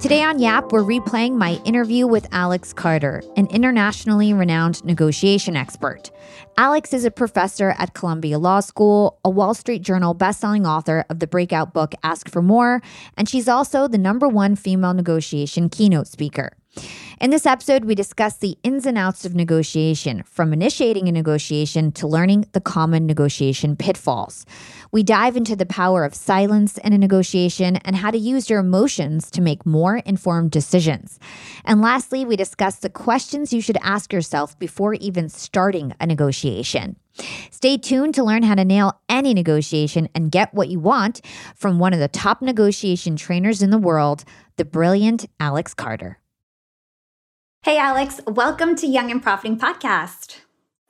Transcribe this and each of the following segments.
Today on Yap, we're replaying my interview with Alex Carter, an internationally renowned negotiation expert. Alex is a professor at Columbia Law School, a Wall Street Journal bestselling author of the breakout book Ask for More, and she's also the number one female negotiation keynote speaker. In this episode, we discuss the ins and outs of negotiation, from initiating a negotiation to learning the common negotiation pitfalls. We dive into the power of silence in a negotiation and how to use your emotions to make more informed decisions. And lastly, we discuss the questions you should ask yourself before even starting a negotiation. Stay tuned to learn how to nail any negotiation and get what you want from one of the top negotiation trainers in the world, the brilliant Alex Carter. Hey, Alex, welcome to Young and Profiting Podcast.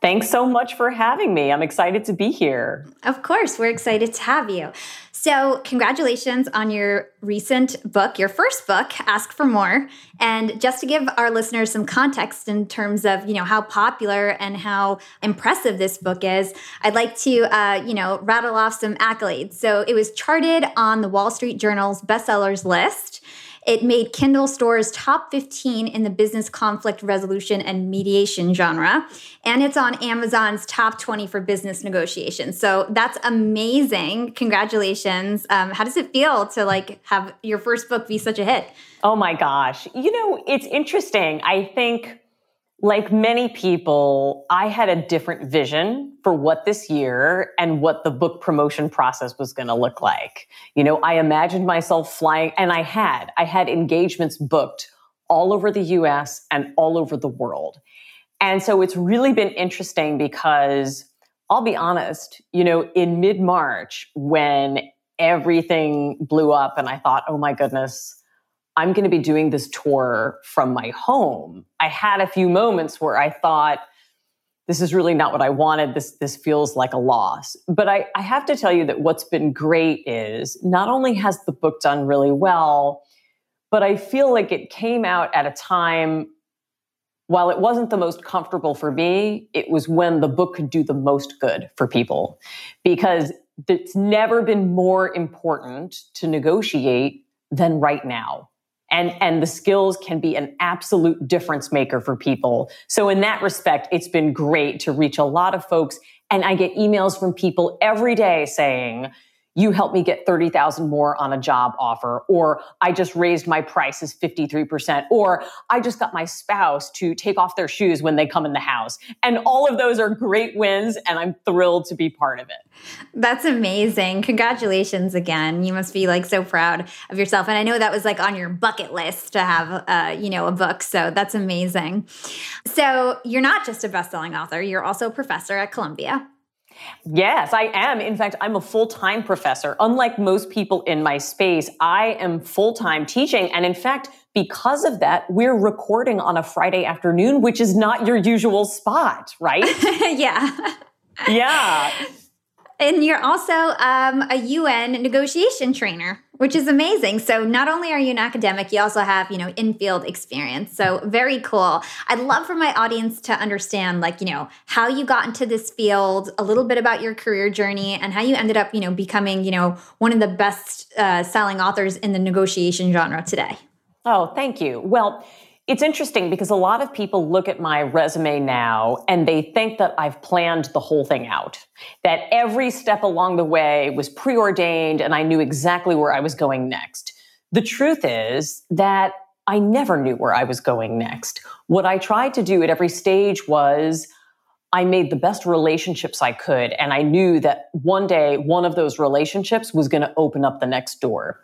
Thanks so much for having me. I'm excited to be here. Of course, we're excited to have you. So, congratulations on your recent book, your first book, Ask for More. And just to give our listeners some context in terms of, you know, how popular and how impressive this book is, I'd like to, uh, you know, rattle off some accolades. So, it was charted on the Wall Street Journal's bestsellers list. It made Kindle Store's top 15 in the business conflict resolution and mediation genre. And it's on Amazon's top 20 for business negotiations. So that's amazing. Congratulations. Um, how does it feel to like have your first book be such a hit? Oh my gosh. You know, it's interesting. I think like many people, I had a different vision for what this year and what the book promotion process was going to look like. You know, I imagined myself flying, and I had, I had engagements booked all over the US and all over the world. And so it's really been interesting because I'll be honest, you know, in mid March, when everything blew up and I thought, oh my goodness, I'm going to be doing this tour from my home. I had a few moments where I thought, this is really not what I wanted. This, this feels like a loss. But I, I have to tell you that what's been great is not only has the book done really well, but I feel like it came out at a time, while it wasn't the most comfortable for me, it was when the book could do the most good for people. Because it's never been more important to negotiate than right now and and the skills can be an absolute difference maker for people. So in that respect it's been great to reach a lot of folks. And i get emails from people every day saying you helped me get 30,000 more on a job offer, or I just raised my prices 53%, or I just got my spouse to take off their shoes when they come in the house. And all of those are great wins, and I'm thrilled to be part of it. That's amazing. Congratulations again. You must be like so proud of yourself. And I know that was like on your bucket list to have, uh, you know, a book. So that's amazing. So you're not just a best-selling author, you're also a professor at Columbia. Yes, I am. In fact, I'm a full time professor. Unlike most people in my space, I am full time teaching. And in fact, because of that, we're recording on a Friday afternoon, which is not your usual spot, right? yeah. Yeah. And you're also um, a UN negotiation trainer, which is amazing. So not only are you an academic, you also have, you know, in-field experience. So very cool. I'd love for my audience to understand, like, you know, how you got into this field, a little bit about your career journey, and how you ended up, you know, becoming, you know, one of the best uh, selling authors in the negotiation genre today. Oh, thank you. Well, it's interesting because a lot of people look at my resume now and they think that I've planned the whole thing out, that every step along the way was preordained and I knew exactly where I was going next. The truth is that I never knew where I was going next. What I tried to do at every stage was I made the best relationships I could. And I knew that one day one of those relationships was going to open up the next door.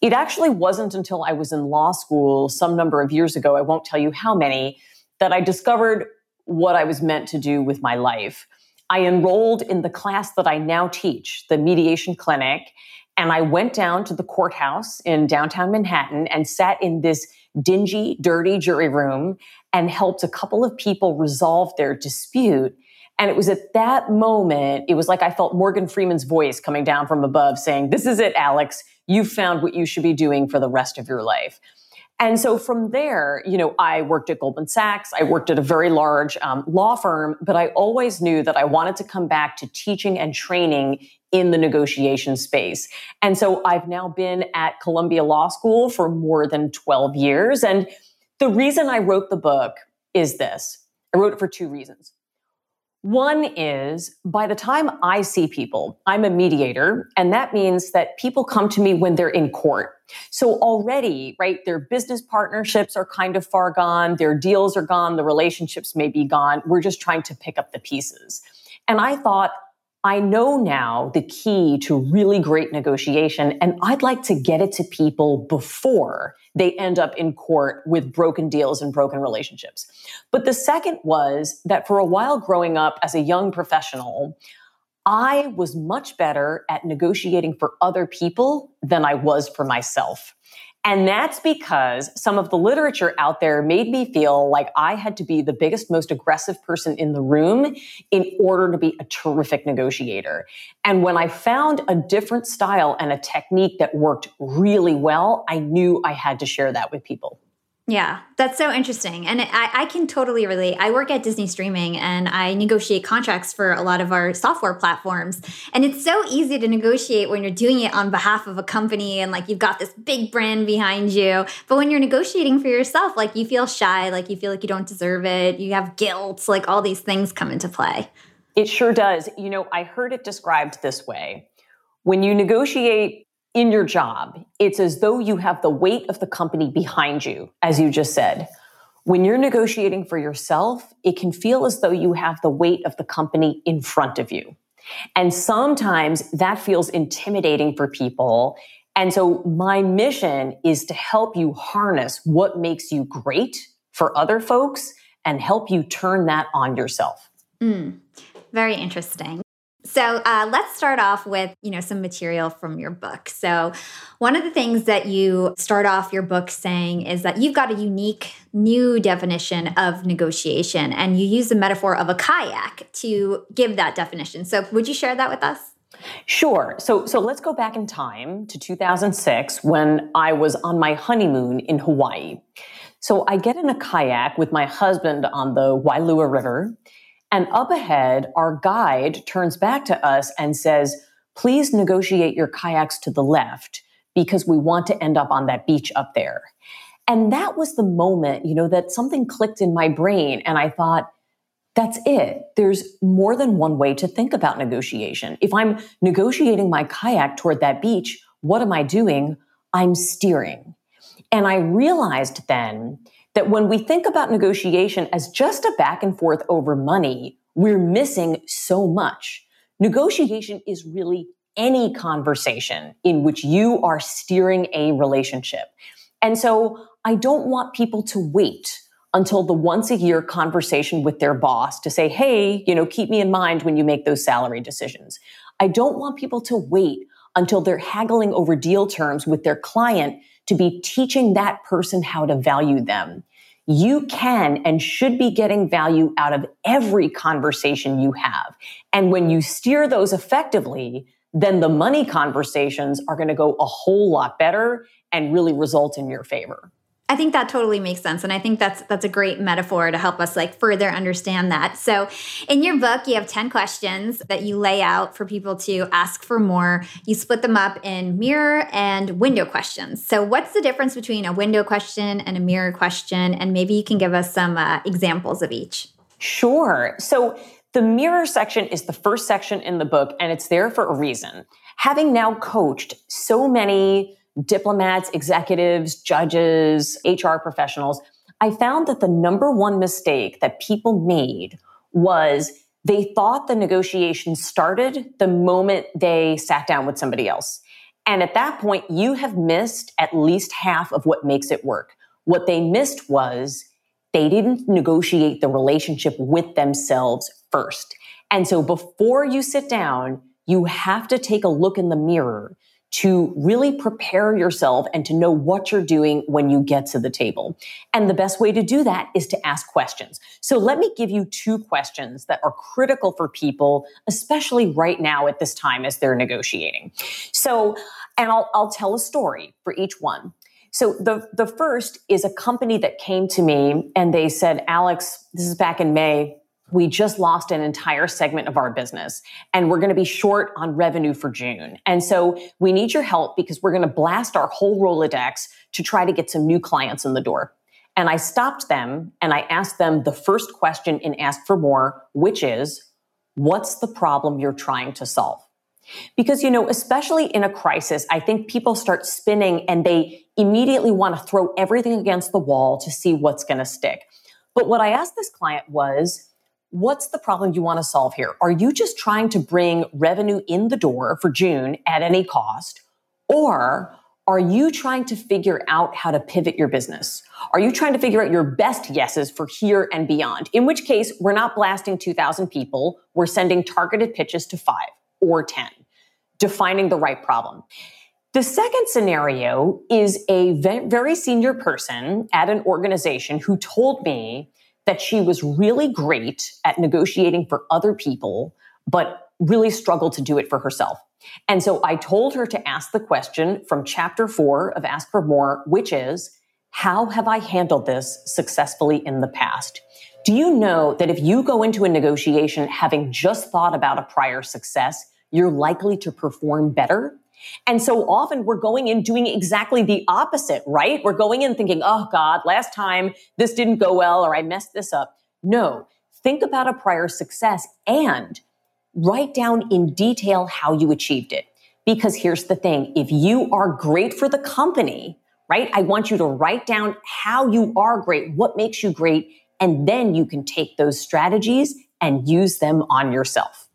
It actually wasn't until I was in law school some number of years ago, I won't tell you how many, that I discovered what I was meant to do with my life. I enrolled in the class that I now teach, the mediation clinic, and I went down to the courthouse in downtown Manhattan and sat in this dingy, dirty jury room and helped a couple of people resolve their dispute. And it was at that moment, it was like I felt Morgan Freeman's voice coming down from above saying, This is it, Alex. You found what you should be doing for the rest of your life. And so from there, you know, I worked at Goldman Sachs. I worked at a very large um, law firm, but I always knew that I wanted to come back to teaching and training in the negotiation space. And so I've now been at Columbia Law School for more than 12 years. And the reason I wrote the book is this I wrote it for two reasons. One is by the time I see people, I'm a mediator, and that means that people come to me when they're in court. So already, right, their business partnerships are kind of far gone, their deals are gone, the relationships may be gone. We're just trying to pick up the pieces. And I thought, I know now the key to really great negotiation, and I'd like to get it to people before they end up in court with broken deals and broken relationships. But the second was that for a while growing up as a young professional, I was much better at negotiating for other people than I was for myself. And that's because some of the literature out there made me feel like I had to be the biggest, most aggressive person in the room in order to be a terrific negotiator. And when I found a different style and a technique that worked really well, I knew I had to share that with people. Yeah, that's so interesting. And I, I, can totally relate. I work at Disney Streaming and I negotiate contracts for a lot of our software platforms. And it's so easy to negotiate when you're doing it on behalf of a company and like you've got this big brand behind you. But when you're negotiating for yourself, like you feel shy, like you feel like you don't deserve it, you have guilt, like all these things come into play. It sure does. You know, I heard it described this way. When you negotiate in your job, it's as though you have the weight of the company behind you, as you just said. When you're negotiating for yourself, it can feel as though you have the weight of the company in front of you. And sometimes that feels intimidating for people. And so my mission is to help you harness what makes you great for other folks and help you turn that on yourself. Mm, very interesting. So uh, let's start off with you know some material from your book. So one of the things that you start off your book saying is that you've got a unique new definition of negotiation, and you use the metaphor of a kayak to give that definition. So would you share that with us? Sure. So so let's go back in time to 2006 when I was on my honeymoon in Hawaii. So I get in a kayak with my husband on the Wailua River and up ahead, our guide turns back to us and says, please negotiate your kayaks to the left because we want to end up on that beach up there. And that was the moment, you know, that something clicked in my brain. And I thought, that's it. There's more than one way to think about negotiation. If I'm negotiating my kayak toward that beach, what am I doing? I'm steering. And I realized then that when we think about negotiation as just a back and forth over money, we're missing so much. Negotiation is really any conversation in which you are steering a relationship. And so I don't want people to wait until the once a year conversation with their boss to say, hey, you know, keep me in mind when you make those salary decisions. I don't want people to wait until they're haggling over deal terms with their client to be teaching that person how to value them you can and should be getting value out of every conversation you have. And when you steer those effectively, then the money conversations are going to go a whole lot better and really result in your favor. I think that totally makes sense and I think that's that's a great metaphor to help us like further understand that. So in your book you have 10 questions that you lay out for people to ask for more. You split them up in mirror and window questions. So what's the difference between a window question and a mirror question and maybe you can give us some uh, examples of each. Sure. So the mirror section is the first section in the book and it's there for a reason. Having now coached so many diplomats, executives, judges, HR professionals, I found that the number one mistake that people made was they thought the negotiation started the moment they sat down with somebody else. And at that point, you have missed at least half of what makes it work. What they missed was they didn't negotiate the relationship with themselves first. And so before you sit down, you have to take a look in the mirror to really prepare yourself and to know what you're doing when you get to the table. And the best way to do that is to ask questions. So let me give you two questions that are critical for people, especially right now at this time as they're negotiating. So, and I'll, I'll tell a story for each one. So the, the first is a company that came to me and they said, Alex, this is back in May. We just lost an entire segment of our business and we're going to be short on revenue for June. And so we need your help because we're going to blast our whole Rolodex to try to get some new clients in the door. And I stopped them and I asked them the first question in Ask for More, which is, what's the problem you're trying to solve? Because, you know, especially in a crisis, I think people start spinning and they immediately want to throw everything against the wall to see what's going to stick. But what I asked this client was, what's the problem you want to solve here? Are you just trying to bring revenue in the door for June at any cost? Or are you trying to figure out how to pivot your business? Are you trying to figure out your best yeses for here and beyond? In which case, we're not blasting 2,000 people. We're sending targeted pitches to five or 10, defining the right problem. The second scenario is a very senior person at an organization who told me that she was really great at negotiating for other people, but really struggled to do it for herself. And so I told her to ask the question from chapter four of Ask for More, which is, how have I handled this successfully in the past? Do you know that if you go into a negotiation having just thought about a prior success, you're likely to perform better? And so often we're going in doing exactly the opposite, right? We're going in thinking, oh God, last time this didn't go well or I messed this up. No, think about a prior success and write down in detail how you achieved it. Because here's the thing if you are great for the company, right? I want you to write down how you are great, what makes you great, and then you can take those strategies and use them on yourself.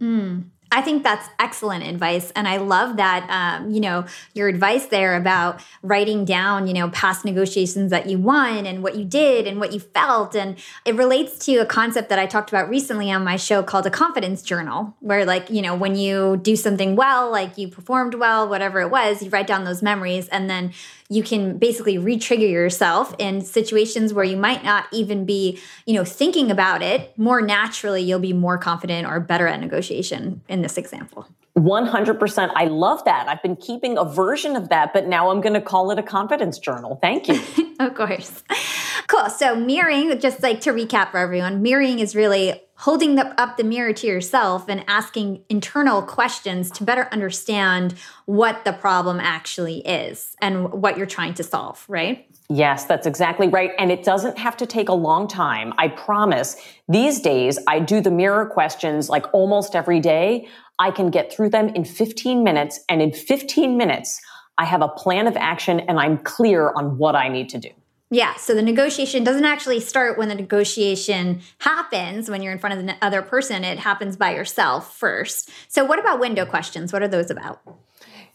Mm. I think that's excellent advice. And I love that, um, you know, your advice there about writing down, you know, past negotiations that you won and what you did and what you felt. And it relates to a concept that I talked about recently on my show called a confidence journal, where, like, you know, when you do something well, like you performed well, whatever it was, you write down those memories and then you can basically re-trigger yourself in situations where you might not even be you know thinking about it. More naturally you'll be more confident or better at negotiation in this example. 100% i love that. I've been keeping a version of that but now i'm going to call it a confidence journal. Thank you. Of course. Cool. So mirroring just like to recap for everyone mirroring is really holding the, up the mirror to yourself and asking internal questions to better understand what the problem actually is and what you're trying to solve, right? Yes, that's exactly right. And it doesn't have to take a long time. I promise. These days, I do the mirror questions like almost every day. I can get through them in 15 minutes. And in 15 minutes, I have a plan of action and I'm clear on what I need to do. Yeah, so the negotiation doesn't actually start when the negotiation happens when you're in front of the other person. It happens by yourself first. So, what about window questions? What are those about?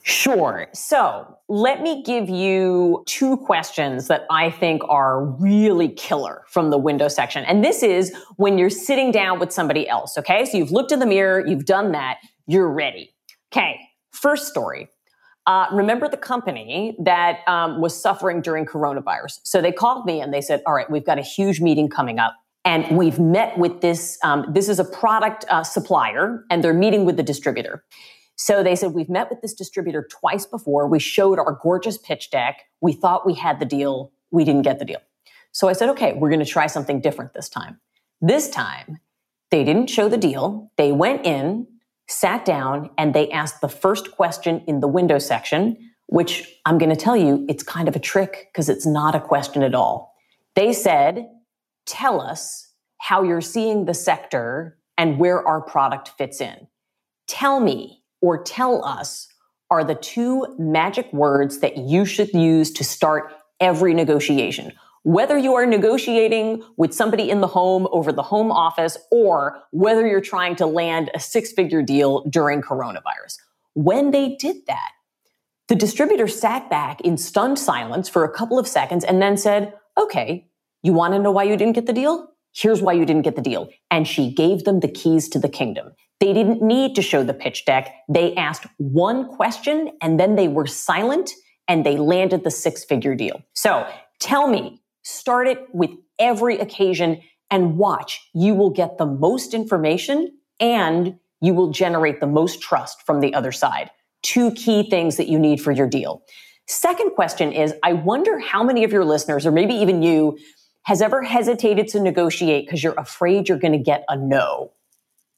Sure. So, let me give you two questions that I think are really killer from the window section. And this is when you're sitting down with somebody else. Okay. So, you've looked in the mirror, you've done that, you're ready. Okay. First story uh, remember the company that um, was suffering during coronavirus. So they called me and they said, all right, we've got a huge meeting coming up. And we've met with this, um, this is a product uh, supplier, and they're meeting with the distributor. So they said, We've met with this distributor twice before. We showed our gorgeous pitch deck. We thought we had the deal. We didn't get the deal. So I said, Okay, we're going to try something different this time. This time, they didn't show the deal. They went in, sat down and they asked the first question in the window section, which I'm going to tell you, it's kind of a trick because it's not a question at all. They said, Tell us how you're seeing the sector and where our product fits in. Tell me or tell us are the two magic words that you should use to start every negotiation whether you are negotiating with somebody in the home over the home office or whether you're trying to land a six figure deal during coronavirus. When they did that, the distributor sat back in stunned silence for a couple of seconds and then said, Okay, you want to know why you didn't get the deal? Here's why you didn't get the deal. And she gave them the keys to the kingdom. They didn't need to show the pitch deck. They asked one question and then they were silent and they landed the six figure deal. So tell me, Start it with every occasion and watch. You will get the most information and you will generate the most trust from the other side. Two key things that you need for your deal. Second question is I wonder how many of your listeners, or maybe even you, has ever hesitated to negotiate because you're afraid you're going to get a no?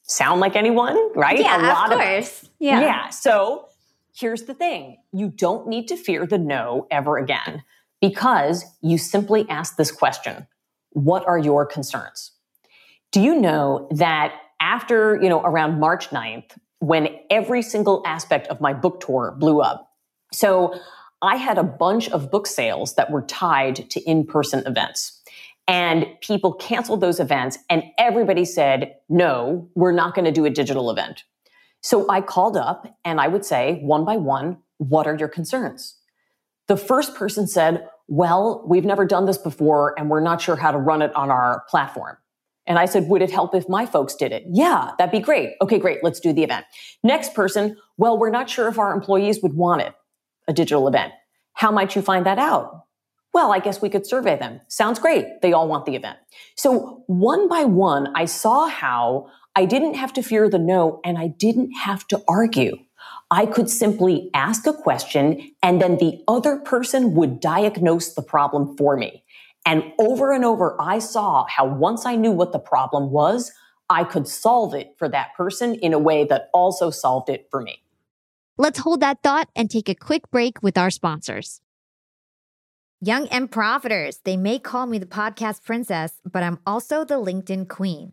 Sound like anyone, right? Yeah, a lot of course. Of, yeah. Yeah. So here's the thing you don't need to fear the no ever again because you simply ask this question What are your concerns? Do you know that after, you know, around March 9th, when every single aspect of my book tour blew up, so I had a bunch of book sales that were tied to in person events. And people canceled those events, and everybody said, no, we're not going to do a digital event. So I called up and I would say, one by one, what are your concerns? The first person said, well, we've never done this before, and we're not sure how to run it on our platform. And I said, would it help if my folks did it? Yeah, that'd be great. Okay, great. Let's do the event. Next person, well, we're not sure if our employees would want it, a digital event. How might you find that out? Well, I guess we could survey them. Sounds great. They all want the event. So one by one, I saw how I didn't have to fear the no and I didn't have to argue. I could simply ask a question and then the other person would diagnose the problem for me. And over and over, I saw how once I knew what the problem was, I could solve it for that person in a way that also solved it for me. Let's hold that thought and take a quick break with our sponsors. Young and Profiters, they may call me the podcast princess, but I'm also the LinkedIn queen.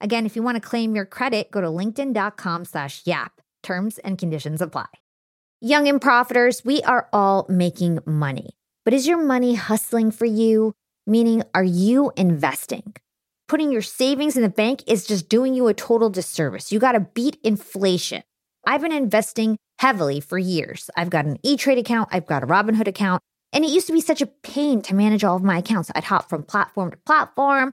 Again, if you want to claim your credit, go to linkedin.com slash yap. Terms and conditions apply. Young and profiters, we are all making money. But is your money hustling for you? Meaning, are you investing? Putting your savings in the bank is just doing you a total disservice. You got to beat inflation. I've been investing heavily for years. I've got an E Trade account, I've got a Robinhood account, and it used to be such a pain to manage all of my accounts. I'd hop from platform to platform.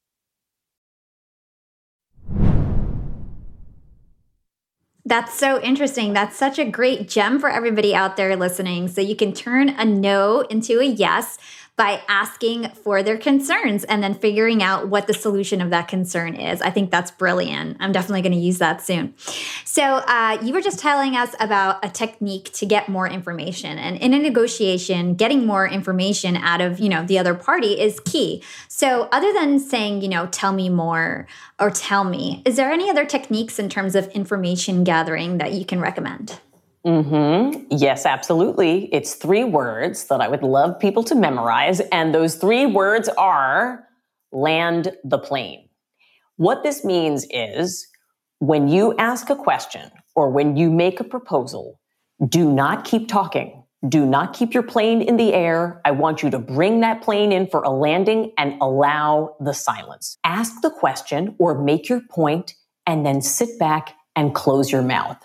That's so interesting. That's such a great gem for everybody out there listening. So you can turn a no into a yes by asking for their concerns and then figuring out what the solution of that concern is. I think that's brilliant. I'm definitely going to use that soon. So, uh, you were just telling us about a technique to get more information. And in a negotiation, getting more information out of, you know, the other party is key. So, other than saying, you know, tell me more or tell me, is there any other techniques in terms of information gathering that you can recommend? Mm-hmm. Yes, absolutely. It's three words that I would love people to memorize. And those three words are land the plane. What this means is when you ask a question or when you make a proposal, do not keep talking. Do not keep your plane in the air. I want you to bring that plane in for a landing and allow the silence. Ask the question or make your point and then sit back and close your mouth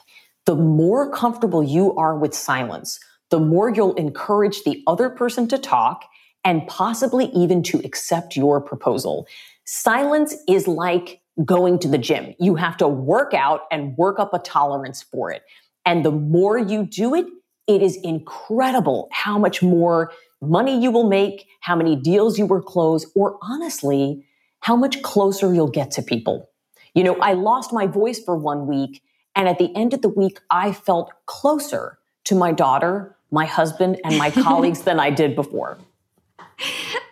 the more comfortable you are with silence, the more you'll encourage the other person to talk and possibly even to accept your proposal. Silence is like going to the gym. You have to work out and work up a tolerance for it. And the more you do it, it is incredible how much more money you will make, how many deals you will close, or honestly, how much closer you'll get to people. You know, I lost my voice for one week and at the end of the week, I felt closer to my daughter, my husband, and my colleagues than I did before.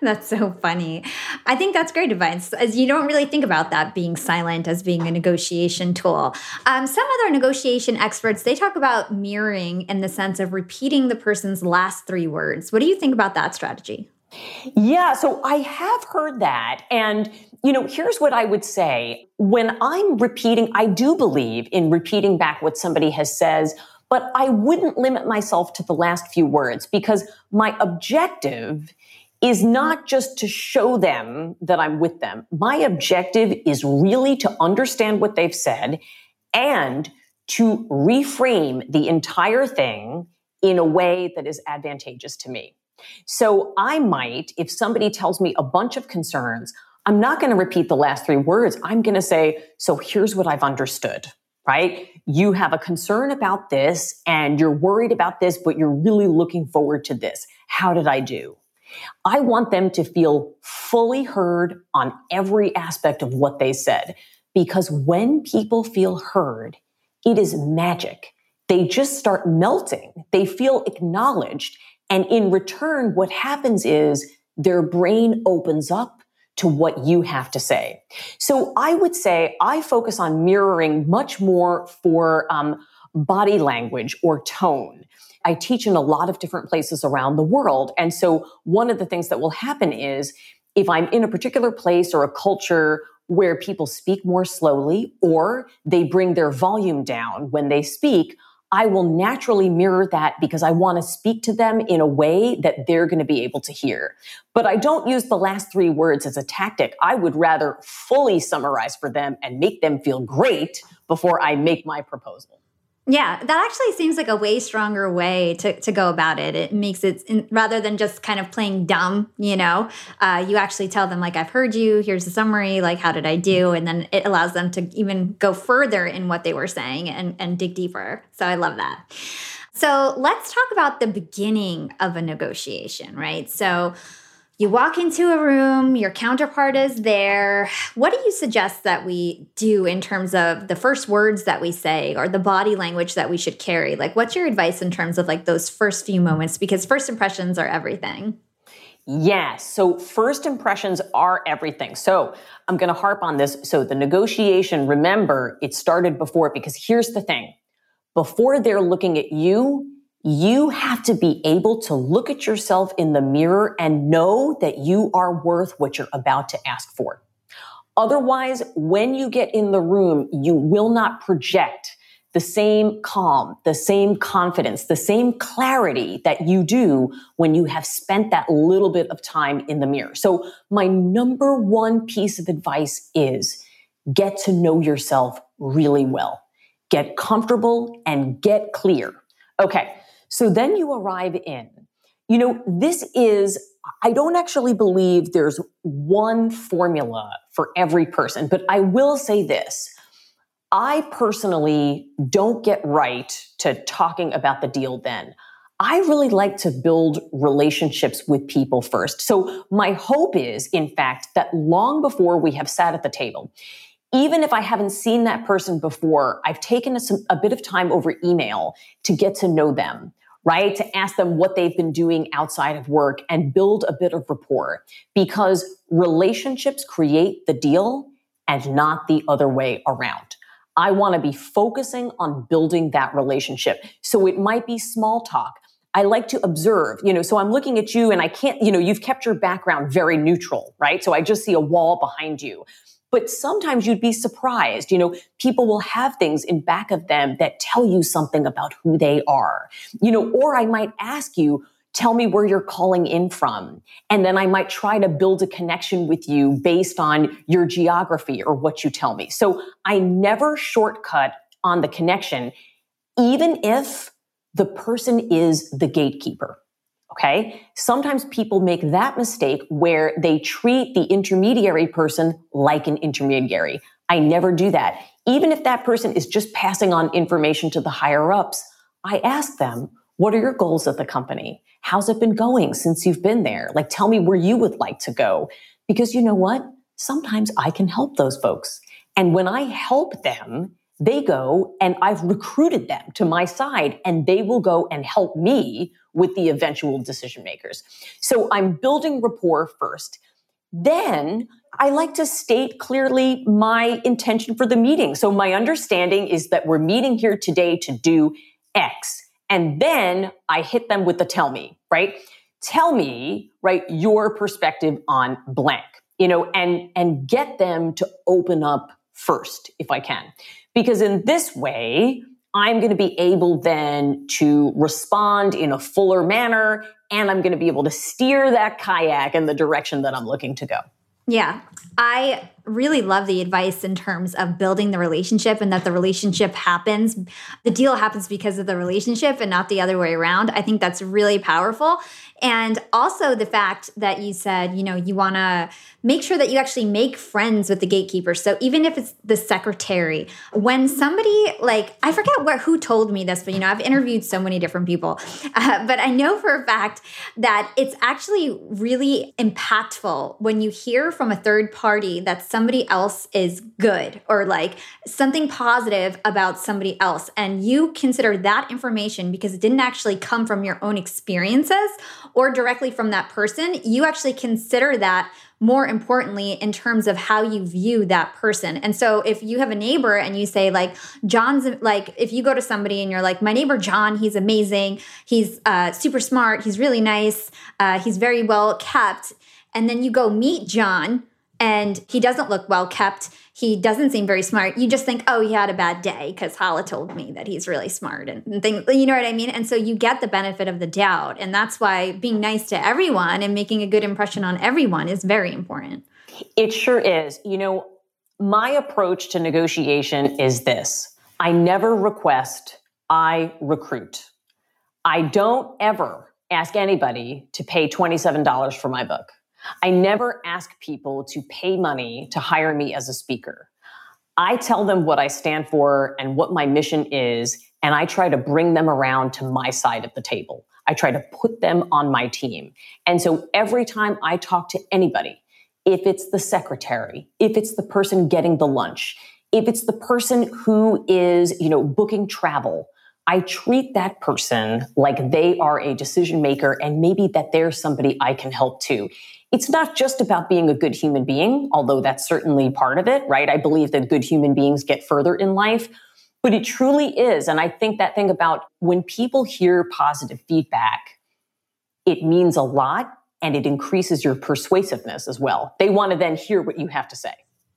That's so funny. I think that's great advice. As you don't really think about that being silent as being a negotiation tool. Um, some other negotiation experts they talk about mirroring in the sense of repeating the person's last three words. What do you think about that strategy? Yeah, so I have heard that. And, you know, here's what I would say. When I'm repeating, I do believe in repeating back what somebody has says, but I wouldn't limit myself to the last few words because my objective is not just to show them that I'm with them. My objective is really to understand what they've said and to reframe the entire thing in a way that is advantageous to me. So I might, if somebody tells me a bunch of concerns, I'm not going to repeat the last three words. I'm going to say, so here's what I've understood, right? You have a concern about this and you're worried about this, but you're really looking forward to this. How did I do? I want them to feel fully heard on every aspect of what they said. Because when people feel heard, it is magic. They just start melting. They feel acknowledged and in return, what happens is their brain opens up to what you have to say. So I would say I focus on mirroring much more for um, body language or tone. I teach in a lot of different places around the world. And so one of the things that will happen is if I'm in a particular place or a culture where people speak more slowly or they bring their volume down when they speak, I will naturally mirror that because I want to speak to them in a way that they're going to be able to hear. But I don't use the last three words as a tactic. I would rather fully summarize for them and make them feel great before I make my proposal. Yeah, that actually seems like a way stronger way to, to go about it. It makes it in, rather than just kind of playing dumb, you know, uh, you actually tell them, like, I've heard you, here's the summary, like, how did I do? And then it allows them to even go further in what they were saying and, and dig deeper. So I love that. So let's talk about the beginning of a negotiation, right? So, you walk into a room, your counterpart is there. What do you suggest that we do in terms of the first words that we say or the body language that we should carry? Like, what's your advice in terms of like those first few moments? Because first impressions are everything. Yes. So first impressions are everything. So I'm going to harp on this. So the negotiation, remember, it started before because here's the thing. Before they're looking at you, you have to be able to look at yourself in the mirror and know that you are worth what you're about to ask for. Otherwise, when you get in the room, you will not project the same calm, the same confidence, the same clarity that you do when you have spent that little bit of time in the mirror. So my number one piece of advice is get to know yourself really well. Get comfortable and get clear. Okay. So then you arrive in. You know, this is, I don't actually believe there's one formula for every person, but I will say this. I personally don't get right to talking about the deal then. I really like to build relationships with people first. So my hope is, in fact, that long before we have sat at the table, even if I haven't seen that person before, I've taken a, a bit of time over email to get to know them, right? To ask them what they've been doing outside of work and build a bit of rapport because relationships create the deal and not the other way around. I want to be focusing on building that relationship. So it might be small talk. I like to observe, you know, so I'm looking at you and I can't, you know, you've kept your background very neutral, right? So I just see a wall behind you. But sometimes you'd be surprised, you know, people will have things in back of them that tell you something about who they are, you know, or I might ask you, tell me where you're calling in from. And then I might try to build a connection with you based on your geography or what you tell me. So I never shortcut on the connection, even if the person is the gatekeeper. Okay. Sometimes people make that mistake where they treat the intermediary person like an intermediary. I never do that. Even if that person is just passing on information to the higher ups, I ask them, what are your goals at the company? How's it been going since you've been there? Like, tell me where you would like to go. Because you know what? Sometimes I can help those folks. And when I help them, they go and I've recruited them to my side and they will go and help me with the eventual decision makers. So I'm building rapport first. Then I like to state clearly my intention for the meeting. So my understanding is that we're meeting here today to do X. And then I hit them with the tell me, right? Tell me, right, your perspective on blank, you know, and, and get them to open up first if I can. Because in this way, I'm going to be able then to respond in a fuller manner and I'm going to be able to steer that kayak in the direction that I'm looking to go. Yeah. I really love the advice in terms of building the relationship and that the relationship happens. The deal happens because of the relationship and not the other way around. I think that's really powerful. And also the fact that you said, you know, you want to make sure that you actually make friends with the gatekeeper. So even if it's the secretary, when somebody like I forget what who told me this, but you know, I've interviewed so many different people, uh, but I know for a fact that it's actually really impactful when you hear from a third party that somebody else is good or like something positive about somebody else, and you consider that information because it didn't actually come from your own experiences or directly from that person, you actually consider that more importantly in terms of how you view that person. And so if you have a neighbor and you say like John's like if you go to somebody and you're like my neighbor John, he's amazing, he's uh, super smart, he's really nice, uh, he's very well kept, and then you go meet John and he doesn't look well kept he doesn't seem very smart, you just think, oh, he had a bad day because Hala told me that he's really smart and, and things, you know what I mean? And so you get the benefit of the doubt. And that's why being nice to everyone and making a good impression on everyone is very important. It sure is. You know, my approach to negotiation is this I never request, I recruit. I don't ever ask anybody to pay $27 for my book. I never ask people to pay money to hire me as a speaker. I tell them what I stand for and what my mission is, and I try to bring them around to my side of the table. I try to put them on my team. And so every time I talk to anybody, if it's the secretary, if it's the person getting the lunch, if it's the person who is, you know, booking travel, I treat that person like they are a decision maker and maybe that they're somebody I can help too it's not just about being a good human being, although that's certainly part of it, right? I believe that good human beings get further in life, but it truly is. And I think that thing about when people hear positive feedback, it means a lot and it increases your persuasiveness as well. They want to then hear what you have to say.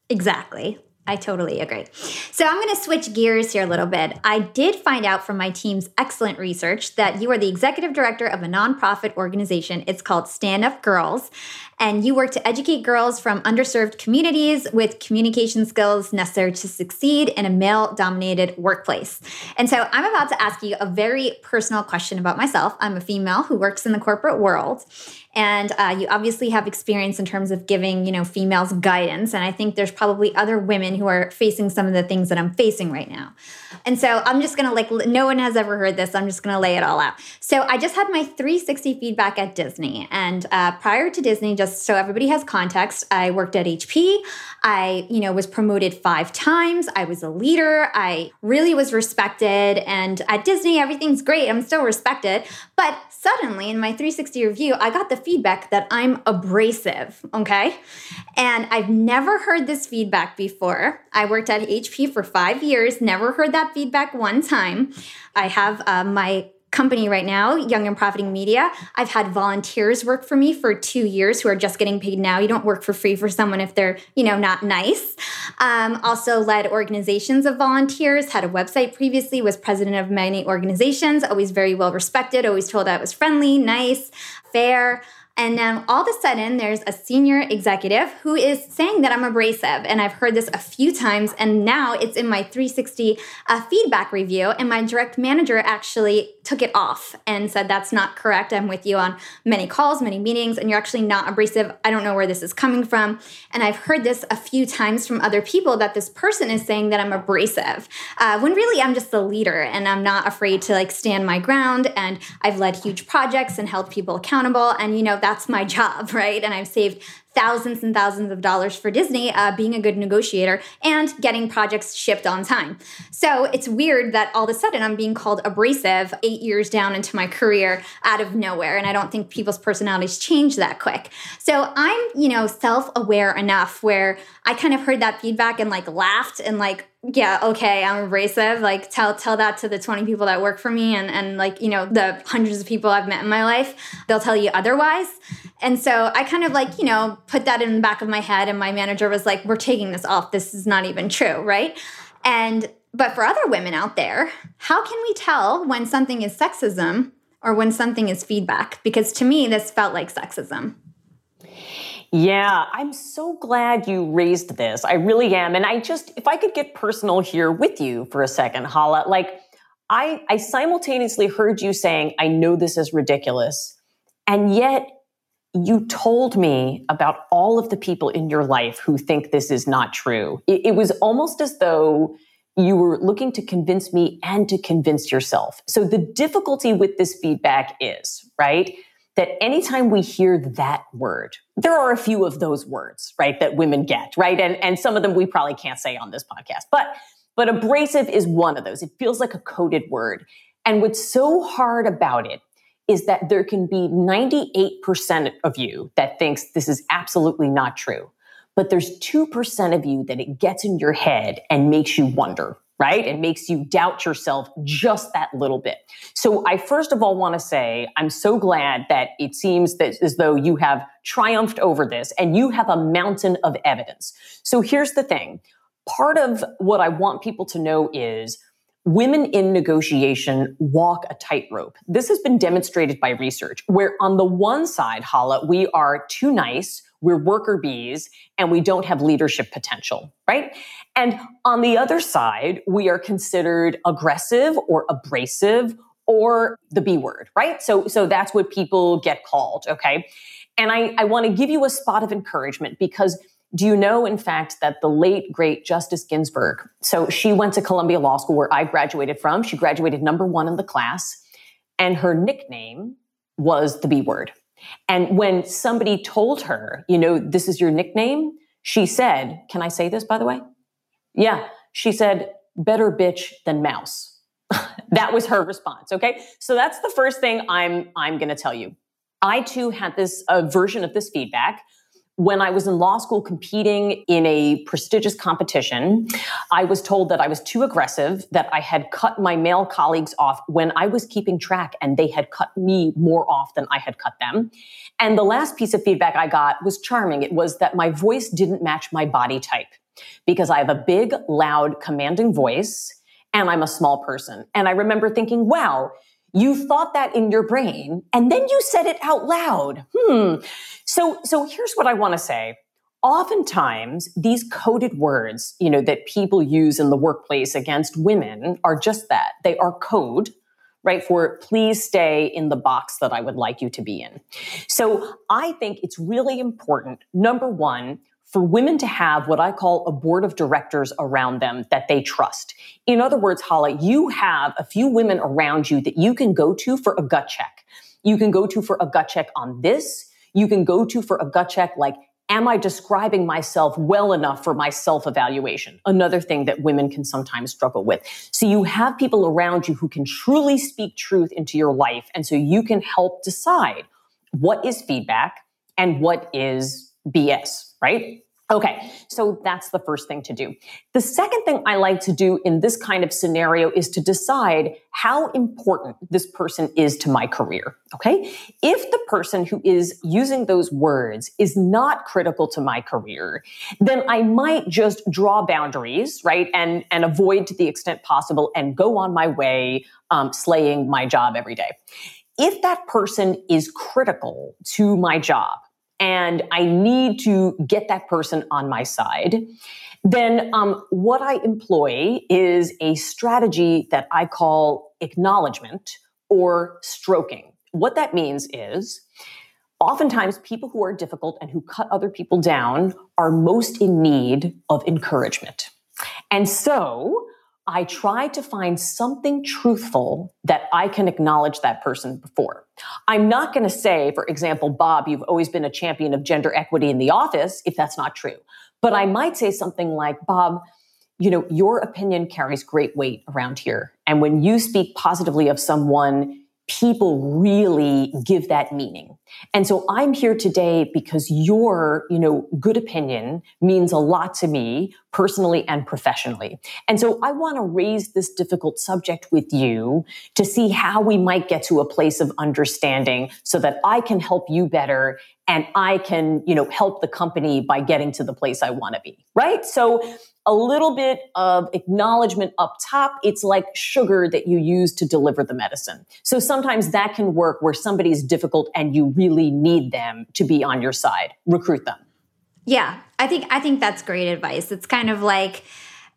Exactly. I totally agree. So I'm going to switch gears here a little bit. I did find out from my team's excellent research that you are the executive director of a nonprofit organization. It's called Stand Up Girls and you work to educate girls from underserved communities with communication skills necessary to succeed in a male dominated workplace. And so I'm about to ask you a very personal question about myself. I'm a female who works in the corporate world. And uh, you obviously have experience in terms of giving, you know, females guidance. And I think there's probably other women who are facing some of the things that I'm facing right now. And so I'm just gonna like, no one has ever heard this. I'm just gonna lay it all out. So I just had my 360 feedback at Disney. And uh, prior to Disney, just so everybody has context, I worked at HP. I, you know, was promoted five times. I was a leader. I really was respected. And at Disney, everything's great. I'm still respected. But suddenly in my 360 review, I got the feedback that I'm abrasive. Okay. And I've never heard this feedback before. I worked at HP for five years, never heard that feedback one time. I have uh, my company right now, Young and Profiting Media. I've had volunteers work for me for two years who are just getting paid now. You don't work for free for someone if they're, you know, not nice. Um, also led organizations of volunteers, had a website previously, was president of many organizations, always very well respected, always told I was friendly, nice, fair. And now all of a sudden, there's a senior executive who is saying that I'm abrasive. And I've heard this a few times. And now it's in my 360 uh, feedback review. And my direct manager actually took it off and said, That's not correct. I'm with you on many calls, many meetings, and you're actually not abrasive. I don't know where this is coming from. And I've heard this a few times from other people that this person is saying that I'm abrasive, uh, when really I'm just the leader and I'm not afraid to like stand my ground. And I've led huge projects and held people accountable. And, you know, that's my job, right? And I've saved thousands and thousands of dollars for Disney uh, being a good negotiator and getting projects shipped on time. So it's weird that all of a sudden I'm being called abrasive eight years down into my career out of nowhere. And I don't think people's personalities change that quick. So I'm, you know, self aware enough where I kind of heard that feedback and like laughed and like, yeah, okay, I'm abrasive. Like tell tell that to the 20 people that work for me and and like, you know, the hundreds of people I've met in my life. They'll tell you otherwise. And so I kind of like, you know, put that in the back of my head and my manager was like, "We're taking this off. This is not even true, right?" And but for other women out there, how can we tell when something is sexism or when something is feedback? Because to me this felt like sexism. Yeah, I'm so glad you raised this. I really am. And I just, if I could get personal here with you for a second, Hala, like I, I simultaneously heard you saying, I know this is ridiculous. And yet you told me about all of the people in your life who think this is not true. It, it was almost as though you were looking to convince me and to convince yourself. So the difficulty with this feedback is, right? that anytime we hear that word, there are a few of those words, right, that women get, right? And, and some of them we probably can't say on this podcast, but, but abrasive is one of those. It feels like a coded word. And what's so hard about it is that there can be 98% of you that thinks this is absolutely not true. But there's 2% of you that it gets in your head and makes you wonder, right? It makes you doubt yourself just that little bit. So I first of all want to say I'm so glad that it seems that as though you have triumphed over this and you have a mountain of evidence. So here's the thing. Part of what I want people to know is women in negotiation walk a tightrope. This has been demonstrated by research where on the one side, Hala, we are too nice, we're worker bees and we don't have leadership potential, right? And on the other side, we are considered aggressive or abrasive or the B word, right? So, so that's what people get called, okay? And I, I want to give you a spot of encouragement because do you know, in fact, that the late, great Justice Ginsburg, so she went to Columbia Law School where I graduated from. She graduated number one in the class, and her nickname was the B word. And when somebody told her, you know, this is your nickname, she said, Can I say this, by the way? Yeah. She said, Better bitch than mouse. that was her response. Okay. So that's the first thing I'm, I'm going to tell you. I too had this uh, version of this feedback when I was in law school competing in a prestigious competition, I was told that I was too aggressive, that I had cut my male colleagues off when I was keeping track and they had cut me more off than I had cut them. And the last piece of feedback I got was charming. It was that my voice didn't match my body type because I have a big, loud, commanding voice and I'm a small person. And I remember thinking, wow, you thought that in your brain and then you said it out loud. Hmm. So, so here's what I want to say. Oftentimes, these coded words, you know, that people use in the workplace against women are just that. They are code, right? For please stay in the box that I would like you to be in. So I think it's really important, number one, for women to have what I call a board of directors around them that they trust. In other words, Hala, you have a few women around you that you can go to for a gut check. You can go to for a gut check on this. You can go to for a gut check like, am I describing myself well enough for my self evaluation? Another thing that women can sometimes struggle with. So you have people around you who can truly speak truth into your life. And so you can help decide what is feedback and what is BS, right? Okay, so that's the first thing to do. The second thing I like to do in this kind of scenario is to decide how important this person is to my career. Okay, if the person who is using those words is not critical to my career, then I might just draw boundaries, right, and and avoid to the extent possible and go on my way, um, slaying my job every day. If that person is critical to my job, and I need to get that person on my side, then um, what I employ is a strategy that I call acknowledgement or stroking. What that means is oftentimes people who are difficult and who cut other people down are most in need of encouragement. And so I try to find something truthful that I can acknowledge that person before. I'm not going to say, for example, Bob, you've always been a champion of gender equity in the office, if that's not true. But I might say something like, Bob, you know, your opinion carries great weight around here. And when you speak positively of someone, people really give that meaning. And so I'm here today because your, you know, good opinion means a lot to me personally and professionally. And so I want to raise this difficult subject with you to see how we might get to a place of understanding so that I can help you better and I can, you know, help the company by getting to the place I want to be. Right? So a little bit of acknowledgement up top. It's like sugar that you use to deliver the medicine. So sometimes that can work where somebody's difficult and you really need them to be on your side. Recruit them. Yeah, I think I think that's great advice. It's kind of like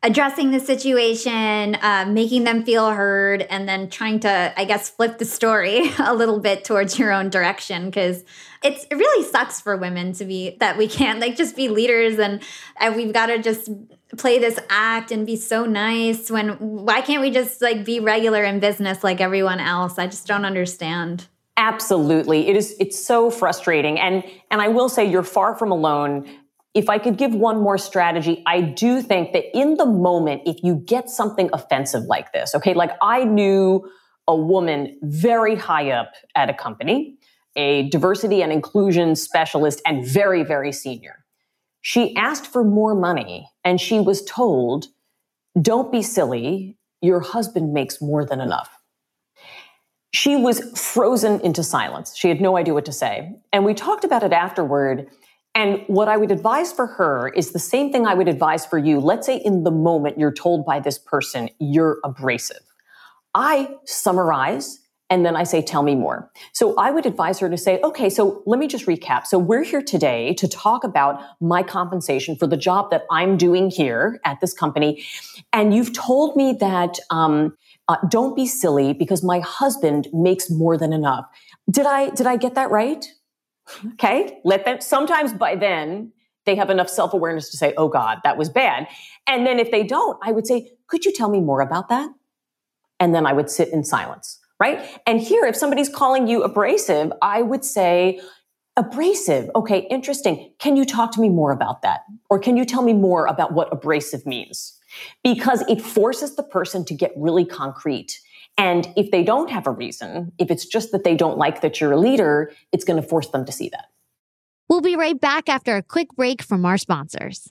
addressing the situation, uh, making them feel heard, and then trying to, I guess, flip the story a little bit towards your own direction because it's it really sucks for women to be that we can't like just be leaders and, and we've got to just play this act and be so nice when why can't we just like be regular in business like everyone else? I just don't understand. Absolutely. It is it's so frustrating and and I will say you're far from alone if I could give one more strategy, I do think that in the moment, if you get something offensive like this, okay, like I knew a woman very high up at a company, a diversity and inclusion specialist, and very, very senior. She asked for more money and she was told, don't be silly, your husband makes more than enough. She was frozen into silence. She had no idea what to say. And we talked about it afterward. And what I would advise for her is the same thing I would advise for you. Let's say in the moment you're told by this person, you're abrasive. I summarize and then I say, tell me more. So I would advise her to say, okay, so let me just recap. So we're here today to talk about my compensation for the job that I'm doing here at this company. And you've told me that, um, uh, don't be silly because my husband makes more than enough. Did I, did I get that right? Okay, let them, sometimes by then they have enough self awareness to say, oh God, that was bad. And then if they don't, I would say, could you tell me more about that? And then I would sit in silence, right? And here, if somebody's calling you abrasive, I would say, abrasive. Okay, interesting. Can you talk to me more about that? Or can you tell me more about what abrasive means? Because it forces the person to get really concrete and if they don't have a reason, if it's just that they don't like that you're a leader, it's going to force them to see that. We'll be right back after a quick break from our sponsors.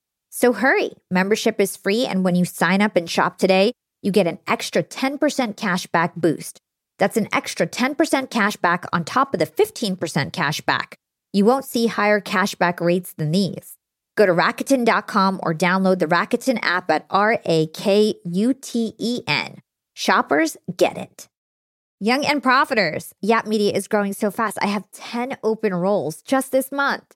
So hurry. Membership is free. And when you sign up and shop today, you get an extra 10% cashback boost. That's an extra 10% cashback on top of the 15% cashback. You won't see higher cashback rates than these. Go to Rakuten.com or download the Rakuten app at R A K U T E N. Shoppers get it. Young and Profiters. Yap Media is growing so fast. I have 10 open roles just this month.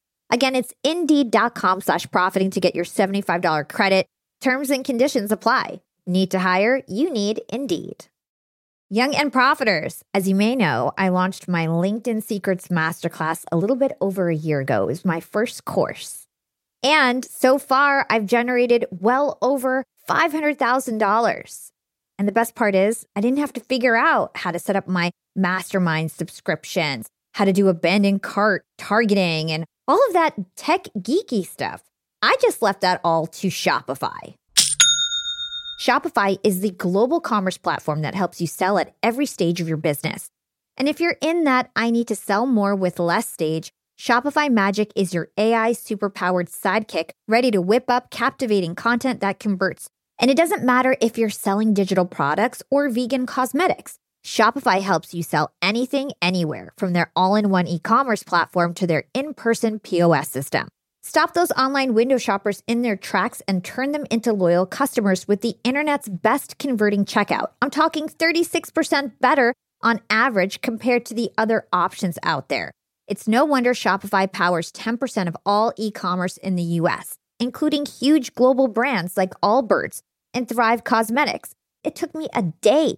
Again, it's indeed.com slash profiting to get your $75 credit. Terms and conditions apply. Need to hire? You need Indeed. Young and Profiters. As you may know, I launched my LinkedIn Secrets Masterclass a little bit over a year ago. It was my first course. And so far, I've generated well over $500,000. And the best part is, I didn't have to figure out how to set up my mastermind subscriptions, how to do abandoned cart targeting, and all of that tech geeky stuff. I just left that all to Shopify. Shopify is the global commerce platform that helps you sell at every stage of your business. And if you're in that I need to sell more with less stage, Shopify Magic is your AI superpowered sidekick ready to whip up captivating content that converts. And it doesn't matter if you're selling digital products or vegan cosmetics. Shopify helps you sell anything, anywhere, from their all in one e commerce platform to their in person POS system. Stop those online window shoppers in their tracks and turn them into loyal customers with the internet's best converting checkout. I'm talking 36% better on average compared to the other options out there. It's no wonder Shopify powers 10% of all e commerce in the US, including huge global brands like Allbirds and Thrive Cosmetics. It took me a day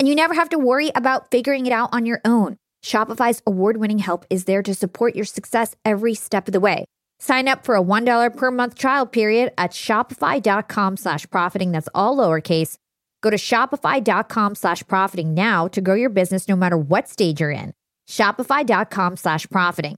and you never have to worry about figuring it out on your own. Shopify's award winning help is there to support your success every step of the way. Sign up for a $1 per month trial period at shopify.com slash profiting. That's all lowercase. Go to shopify.com slash profiting now to grow your business no matter what stage you're in. Shopify.com slash profiting.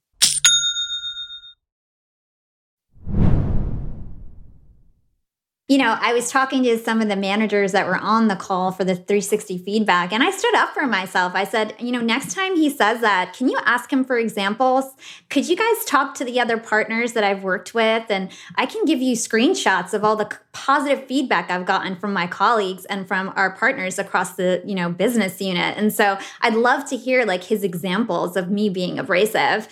You know, I was talking to some of the managers that were on the call for the 360 feedback, and I stood up for myself. I said, you know, next time he says that, can you ask him for examples? Could you guys talk to the other partners that I've worked with? And I can give you screenshots of all the positive feedback I've gotten from my colleagues and from our partners across the, you know, business unit. And so I'd love to hear like his examples of me being abrasive.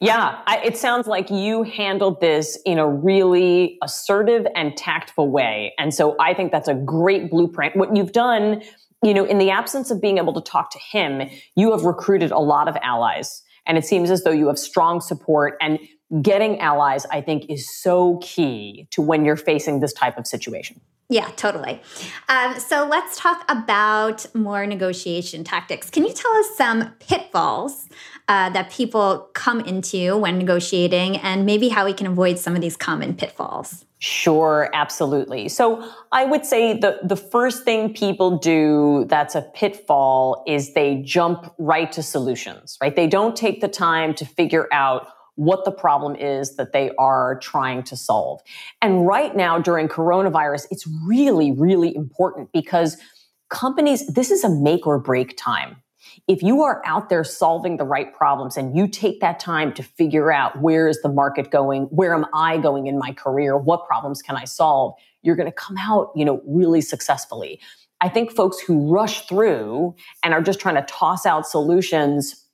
Yeah, I, it sounds like you handled this in a really assertive and tactful way. And so I think that's a great blueprint. What you've done, you know, in the absence of being able to talk to him, you have recruited a lot of allies. And it seems as though you have strong support and getting allies, I think, is so key to when you're facing this type of situation. Yeah, totally. Um, so let's talk about more negotiation tactics. Can you tell us some pitfalls uh, that people come into when negotiating and maybe how we can avoid some of these common pitfalls? Sure, absolutely. So I would say the, the first thing people do that's a pitfall is they jump right to solutions, right? They don't take the time to figure out what the problem is that they are trying to solve. And right now during coronavirus, it's really, really important because companies, this is a make or break time. If you are out there solving the right problems and you take that time to figure out where is the market going, where am I going in my career, what problems can I solve, you're going to come out, you know, really successfully. I think folks who rush through and are just trying to toss out solutions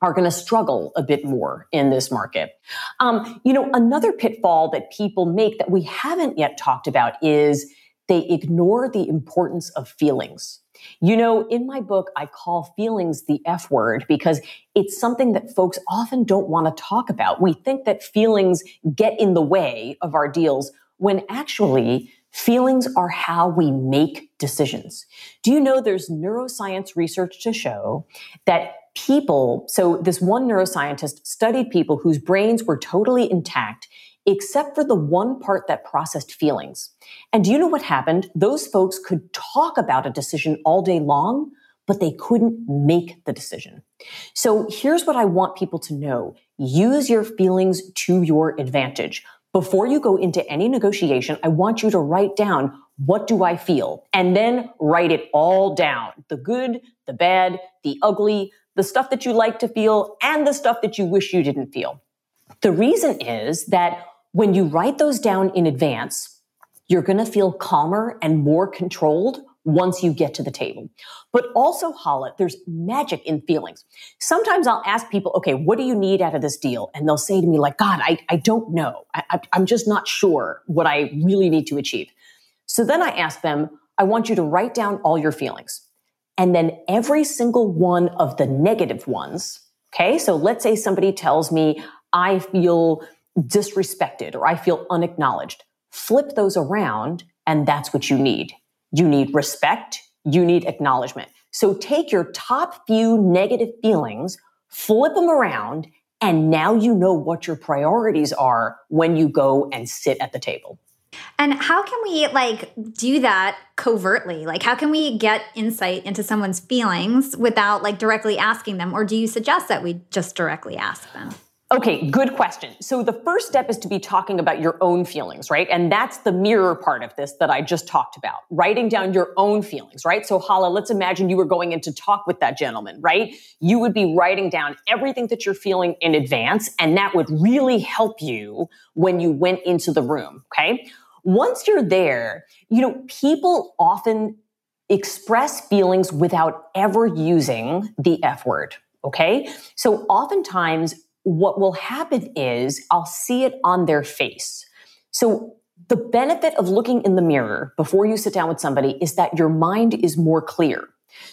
are going to struggle a bit more in this market. Um, you know, another pitfall that people make that we haven't yet talked about is they ignore the importance of feelings. You know, in my book, I call feelings the F word because it's something that folks often don't want to talk about. We think that feelings get in the way of our deals when actually feelings are how we make decisions. Do you know there's neuroscience research to show that people, so this one neuroscientist studied people whose brains were totally intact except for the one part that processed feelings. And do you know what happened? Those folks could talk about a decision all day long, but they couldn't make the decision. So here's what I want people to know. Use your feelings to your advantage. Before you go into any negotiation, I want you to write down what do I feel? And then write it all down. The good, the bad, the ugly, the stuff that you like to feel, and the stuff that you wish you didn't feel. The reason is that when you write those down in advance, you're going to feel calmer and more controlled once you get to the table. But also, Hala, there's magic in feelings. Sometimes I'll ask people, okay, what do you need out of this deal? And they'll say to me, like, God, I, I don't know. I, I'm just not sure what I really need to achieve. So then I ask them, I want you to write down all your feelings. And then every single one of the negative ones, okay? So let's say somebody tells me, I feel disrespected or I feel unacknowledged. Flip those around, and that's what you need. You need respect, you need acknowledgement. So take your top few negative feelings, flip them around, and now you know what your priorities are when you go and sit at the table. And how can we like do that covertly? Like how can we get insight into someone's feelings without like directly asking them or do you suggest that we just directly ask them? Okay, good question. So the first step is to be talking about your own feelings, right? And that's the mirror part of this that I just talked about. Writing down your own feelings, right? So Hala, let's imagine you were going in to talk with that gentleman, right? You would be writing down everything that you're feeling in advance, and that would really help you when you went into the room, okay? Once you're there, you know, people often express feelings without ever using the F word. Okay. So oftentimes what will happen is I'll see it on their face. So the benefit of looking in the mirror before you sit down with somebody is that your mind is more clear.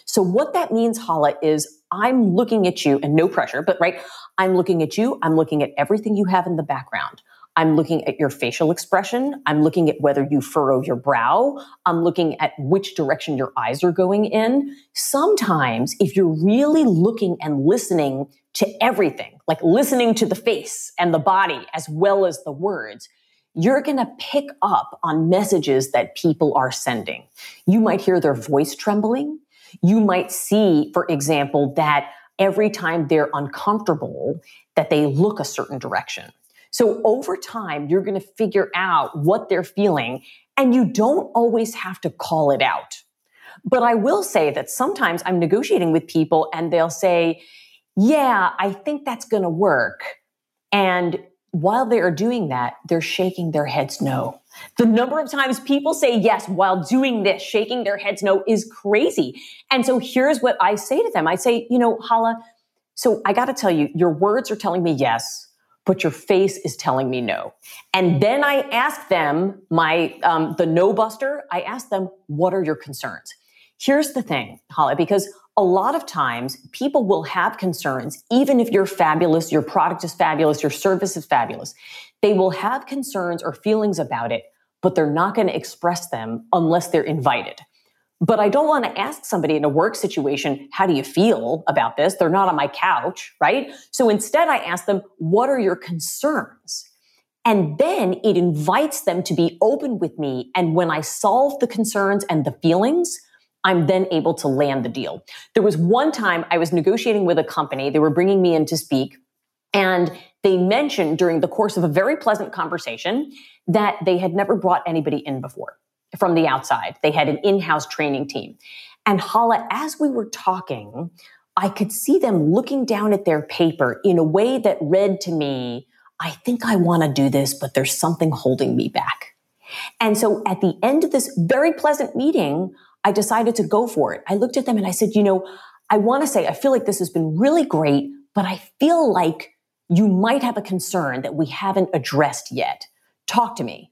So what that means, Hala, is I'm looking at you and no pressure, but right, I'm looking at you. I'm looking at everything you have in the background. I'm looking at your facial expression. I'm looking at whether you furrow your brow. I'm looking at which direction your eyes are going in. Sometimes, if you're really looking and listening to everything, like listening to the face and the body as well as the words, you're going to pick up on messages that people are sending. You might hear their voice trembling. You might see, for example, that every time they're uncomfortable, that they look a certain direction. So over time, you're going to figure out what they're feeling and you don't always have to call it out. But I will say that sometimes I'm negotiating with people and they'll say, yeah, I think that's going to work. And while they are doing that, they're shaking their heads no. The number of times people say yes while doing this, shaking their heads no, is crazy. And so here's what I say to them I say, you know, Hala, so I got to tell you, your words are telling me yes, but your face is telling me no. And then I ask them, my um, the no buster, I ask them, what are your concerns? Here's the thing, Hala, because a lot of times people will have concerns, even if you're fabulous, your product is fabulous, your service is fabulous. They will have concerns or feelings about it, but they're not going to express them unless they're invited. But I don't want to ask somebody in a work situation, how do you feel about this? They're not on my couch, right? So instead, I ask them, what are your concerns? And then it invites them to be open with me. And when I solve the concerns and the feelings, I'm then able to land the deal. There was one time I was negotiating with a company, they were bringing me in to speak, and they mentioned during the course of a very pleasant conversation that they had never brought anybody in before from the outside. They had an in house training team. And Hala, as we were talking, I could see them looking down at their paper in a way that read to me, I think I want to do this, but there's something holding me back. And so at the end of this very pleasant meeting, I decided to go for it. I looked at them and I said, you know, I want to say, I feel like this has been really great, but I feel like you might have a concern that we haven't addressed yet. Talk to me.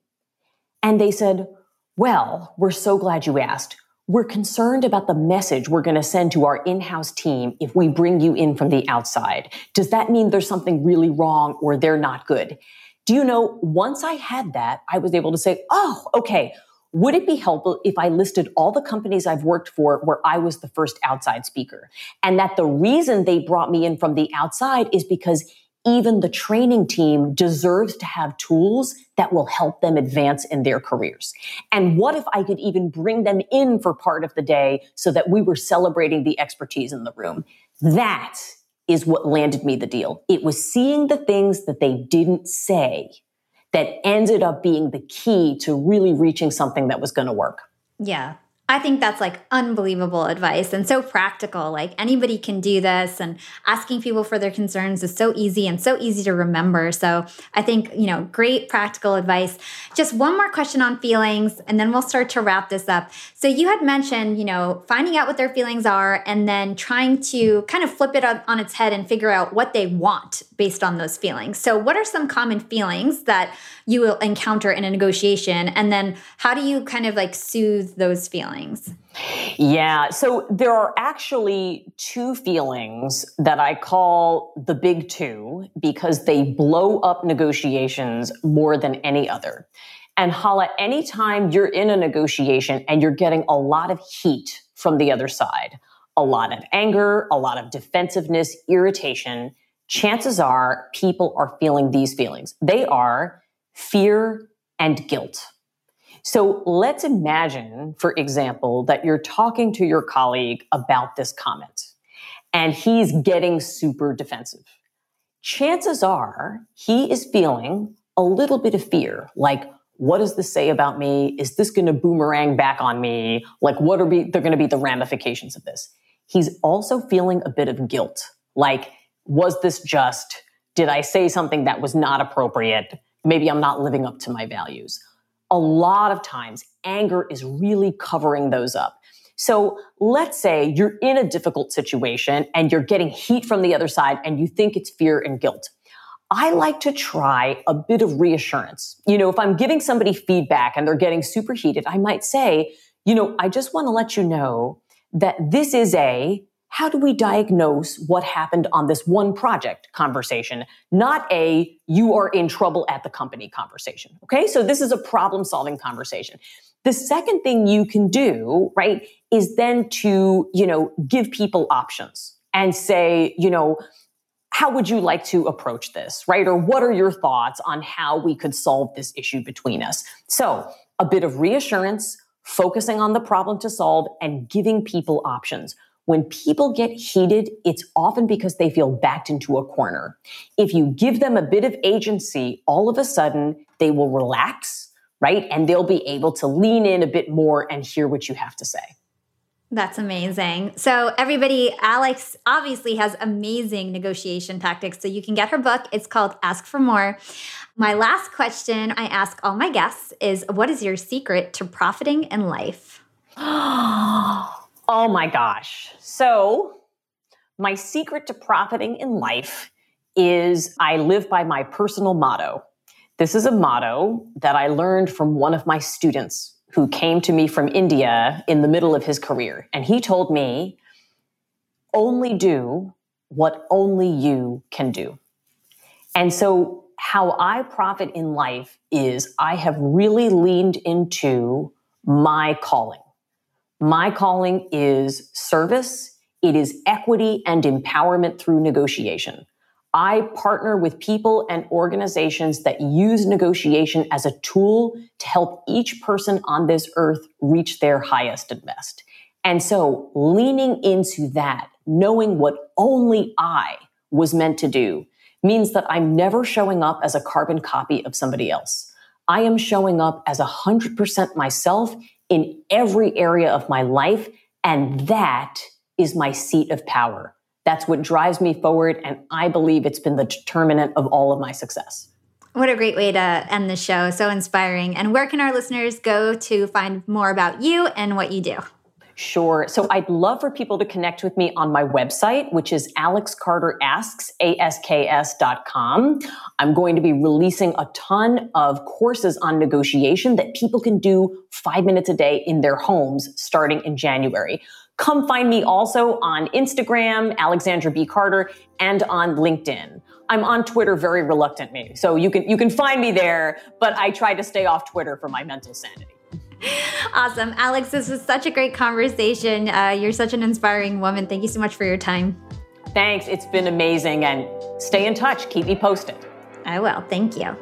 And they said, well, we're so glad you asked. We're concerned about the message we're going to send to our in-house team if we bring you in from the outside. Does that mean there's something really wrong or they're not good? Do you know, once I had that, I was able to say, oh, okay, would it be helpful if I listed all the companies I've worked for where I was the first outside speaker? And that the reason they brought me in from the outside is because even the training team deserves to have tools that will help them advance in their careers. And what if I could even bring them in for part of the day so that we were celebrating the expertise in the room? That is what landed me the deal. It was seeing the things that they didn't say that ended up being the key to really reaching something that was going to work. Yeah. I think that's like unbelievable advice and so practical. Like anybody can do this, and asking people for their concerns is so easy and so easy to remember. So I think, you know, great practical advice. Just one more question on feelings, and then we'll start to wrap this up. So you had mentioned, you know, finding out what their feelings are and then trying to kind of flip it on, its head and figure out what they want based on those feelings. So, what are some common feelings that you will encounter in a negotiation? And then how do you kind of like soothe those feelings? Yeah, so there are actually two feelings that I call the big two because they blow up negotiations more than any other. And Hala, anytime you're in a negotiation and you're getting a lot of heat from the other side, a lot of anger, a lot of defensiveness, irritation, chances are people are feeling these feelings. They are fear and guilt. So let's imagine, for example, that you're talking to your colleague about this comment and he's getting super defensive. Chances are he is feeling a little bit of fear, like, what does this say about me? Is this going to boomerang back on me? Like, what are they're going to be the ramifications of this? He's also feeling a bit of guilt, like, was this just? Did I say something that was not appropriate? Maybe I'm not living up to my values. A lot of times, anger is really covering those up. So let's say you're in a difficult situation and you're getting heat from the other side and you think it's fear and guilt. I like to try a bit of reassurance. You know, if I'm giving somebody feedback and they're getting super heated, I might say, you know, I just want to let you know that this is a how do we diagnose what happened on this one project conversation, not a you are in trouble at the company conversation. Okay. So this is a problem solving conversation. The second thing you can do, right, is then to, you know, give people options and say, you know, how would you like to approach this, right? Or what are your thoughts on how we could solve this issue between us? So, a bit of reassurance, focusing on the problem to solve, and giving people options. When people get heated, it's often because they feel backed into a corner. If you give them a bit of agency, all of a sudden they will relax, right? And they'll be able to lean in a bit more and hear what you have to say. That's amazing. So, everybody, Alex obviously has amazing negotiation tactics. So, you can get her book. It's called Ask for More. My last question I ask all my guests is What is your secret to profiting in life? oh my gosh. So, my secret to profiting in life is I live by my personal motto. This is a motto that I learned from one of my students who came to me from India in the middle of his career. And he told me, only do what only you can do. And so, how I profit in life is I have really leaned into my calling. My calling is service, it is equity and empowerment through negotiation. I partner with people and organizations that use negotiation as a tool to help each person on this earth reach their highest and best. And so leaning into that, knowing what only I was meant to do, means that I'm never showing up as a carbon copy of somebody else. I am showing up as 100% myself in every area of my life. And that is my seat of power. That's what drives me forward. And I believe it's been the determinant of all of my success. What a great way to end the show. So inspiring. And where can our listeners go to find more about you and what you do? Sure. So I'd love for people to connect with me on my website, which is alexcarterasks.com. I'm going to be releasing a ton of courses on negotiation that people can do five minutes a day in their homes starting in January. Come find me also on Instagram, Alexandra B. Carter, and on LinkedIn. I'm on Twitter very reluctantly, so you can you can find me there, but I try to stay off Twitter for my mental sanity. Awesome. Alex, this was such a great conversation. Uh, you're such an inspiring woman. Thank you so much for your time. Thanks. It's been amazing. And stay in touch. Keep me posted. I will. Thank you.